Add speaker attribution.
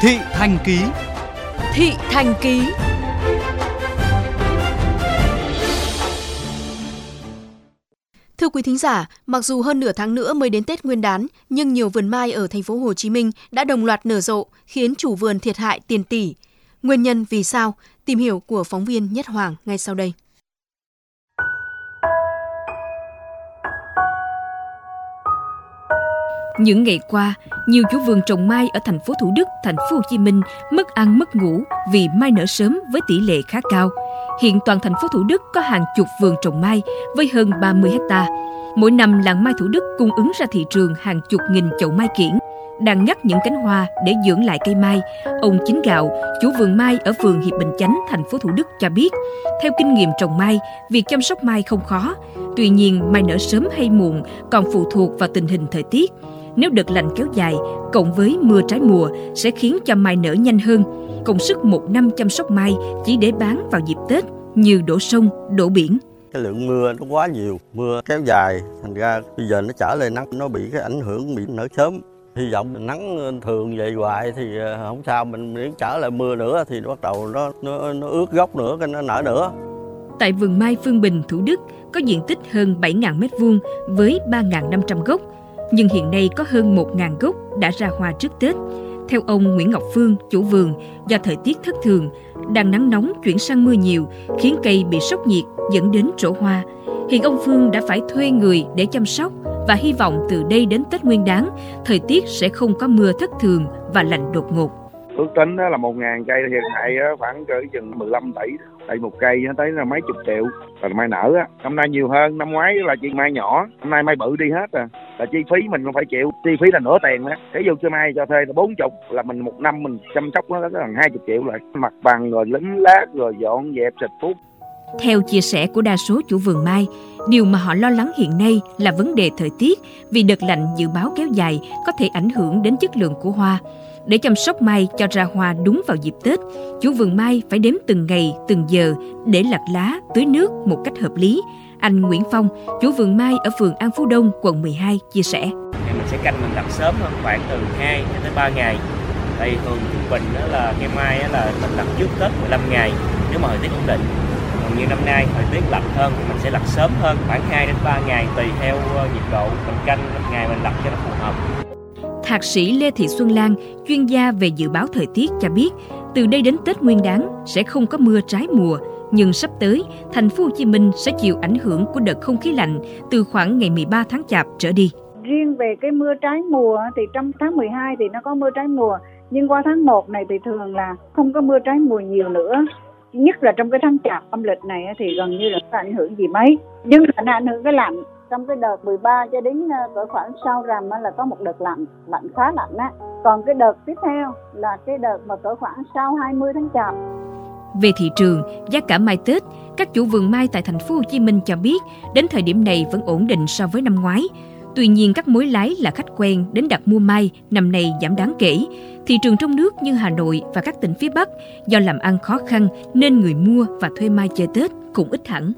Speaker 1: Thị Thành Ký
Speaker 2: Thị Thành Ký Thưa quý thính giả, mặc dù hơn nửa tháng nữa mới đến Tết Nguyên đán, nhưng nhiều vườn mai ở thành phố Hồ Chí Minh đã đồng loạt nở rộ, khiến chủ vườn thiệt hại tiền tỷ. Nguyên nhân vì sao? Tìm hiểu của phóng viên Nhất Hoàng ngay sau đây.
Speaker 3: Những ngày qua, nhiều chủ vườn trồng mai ở thành phố Thủ Đức, thành phố Hồ Chí Minh mất ăn mất ngủ vì mai nở sớm với tỷ lệ khá cao. Hiện toàn thành phố Thủ Đức có hàng chục vườn trồng mai với hơn 30 hecta. Mỗi năm làng mai Thủ Đức cung ứng ra thị trường hàng chục nghìn chậu mai kiển, đang ngắt những cánh hoa để dưỡng lại cây mai. Ông Chính Gạo, chủ vườn mai ở phường Hiệp Bình Chánh, thành phố Thủ Đức cho biết, theo kinh nghiệm trồng mai, việc chăm sóc mai không khó. Tuy nhiên, mai nở sớm hay muộn còn phụ thuộc vào tình hình thời tiết. Nếu đợt lạnh kéo dài, cộng với mưa trái mùa sẽ khiến cho mai nở nhanh hơn. Công sức một năm chăm sóc mai chỉ để bán vào dịp Tết như đổ sông, đổ biển.
Speaker 4: Cái lượng mưa nó quá nhiều, mưa kéo dài, thành ra bây giờ nó trở lên nắng, nó bị cái ảnh hưởng bị nở sớm. Hy vọng nắng thường vậy hoài thì ờ, không sao, mình nếu trở lại mưa nữa thì bắt đầu nó nó, nó ướt gốc nữa, cái nó nở nữa.
Speaker 3: Tại vườn mai Phương Bình, Thủ Đức có diện tích hơn 7.000 m2 với 3.500 gốc nhưng hiện nay có hơn 1.000 gốc đã ra hoa trước Tết. Theo ông Nguyễn Ngọc Phương, chủ vườn, do thời tiết thất thường, đang nắng nóng chuyển sang mưa nhiều, khiến cây bị sốc nhiệt dẫn đến trổ hoa. Hiện ông Phương đã phải thuê người để chăm sóc và hy vọng từ đây đến Tết Nguyên đán, thời tiết sẽ không có mưa thất thường và lạnh đột ngột.
Speaker 5: Ước tính đó là một ngàn cây hiện tại khoảng cỡ chừng 15 tỷ tại một cây nó tới là mấy chục triệu. Rồi mai nở á. Năm nay nhiều hơn. Năm ngoái là chuyện mai nhỏ. Năm nay mai bự đi hết à. Là chi phí mình không phải chịu. Chi phí là nửa tiền á ví dụ cho mai cho thuê là bốn chục. Là mình một năm mình chăm sóc nó gần hai chục triệu lại mặt bằng rồi lính lát rồi dọn dẹp xịt phút
Speaker 3: theo chia sẻ của đa số chủ vườn mai, điều mà họ lo lắng hiện nay là vấn đề thời tiết vì đợt lạnh dự báo kéo dài có thể ảnh hưởng đến chất lượng của hoa. Để chăm sóc mai cho ra hoa đúng vào dịp Tết, chủ vườn mai phải đếm từng ngày, từng giờ để lặt lá, tưới nước một cách hợp lý. Anh Nguyễn Phong, chủ vườn mai ở phường An Phú Đông, quận 12 chia sẻ.
Speaker 6: Mình sẽ canh mình lặt sớm hơn khoảng từ 2 đến 3 ngày. Tại thường trung bình đó là cây mai là mình lặt trước Tết 15 ngày nếu mà thời tiết ổn định. Còn như năm nay thời tiết lạnh hơn thì mình sẽ lặt sớm hơn khoảng 2 đến 3 ngày tùy theo ờ, nhiệt độ mình canh ngày mình lặt cho nó phù hợp.
Speaker 3: Thạc sĩ Lê Thị Xuân Lan, chuyên gia về dự báo thời tiết cho biết, từ đây đến Tết Nguyên đán sẽ không có mưa trái mùa, nhưng sắp tới, thành phố Hồ Chí Minh sẽ chịu ảnh hưởng của đợt không khí lạnh từ khoảng ngày 13 tháng Chạp trở đi.
Speaker 7: Riêng về cái mưa trái mùa thì trong tháng 12 thì nó có mưa trái mùa, nhưng qua tháng 1 này thì thường là không có mưa trái mùa nhiều nữa. Nhất là trong cái tháng Chạp âm lịch này thì gần như là không ảnh hưởng gì mấy. Nhưng nó ảnh hưởng cái lạnh trong cái đợt 13 cho đến ờ, cỡ khoảng sau rằm là có một đợt lạnh lạnh khá lạnh á còn cái đợt tiếp theo là cái đợt mà cỡ khoảng sau 20 tháng chạp
Speaker 3: về thị trường, giá cả mai Tết, các chủ vườn mai tại thành phố Hồ Chí Minh cho biết đến thời điểm này vẫn ổn định so với năm ngoái. Tuy nhiên, các mối lái là khách quen đến đặt mua mai năm nay giảm đáng kể. Thị trường trong nước như Hà Nội và các tỉnh phía Bắc, do làm ăn khó khăn nên người mua và thuê mai chơi Tết cũng ít hẳn.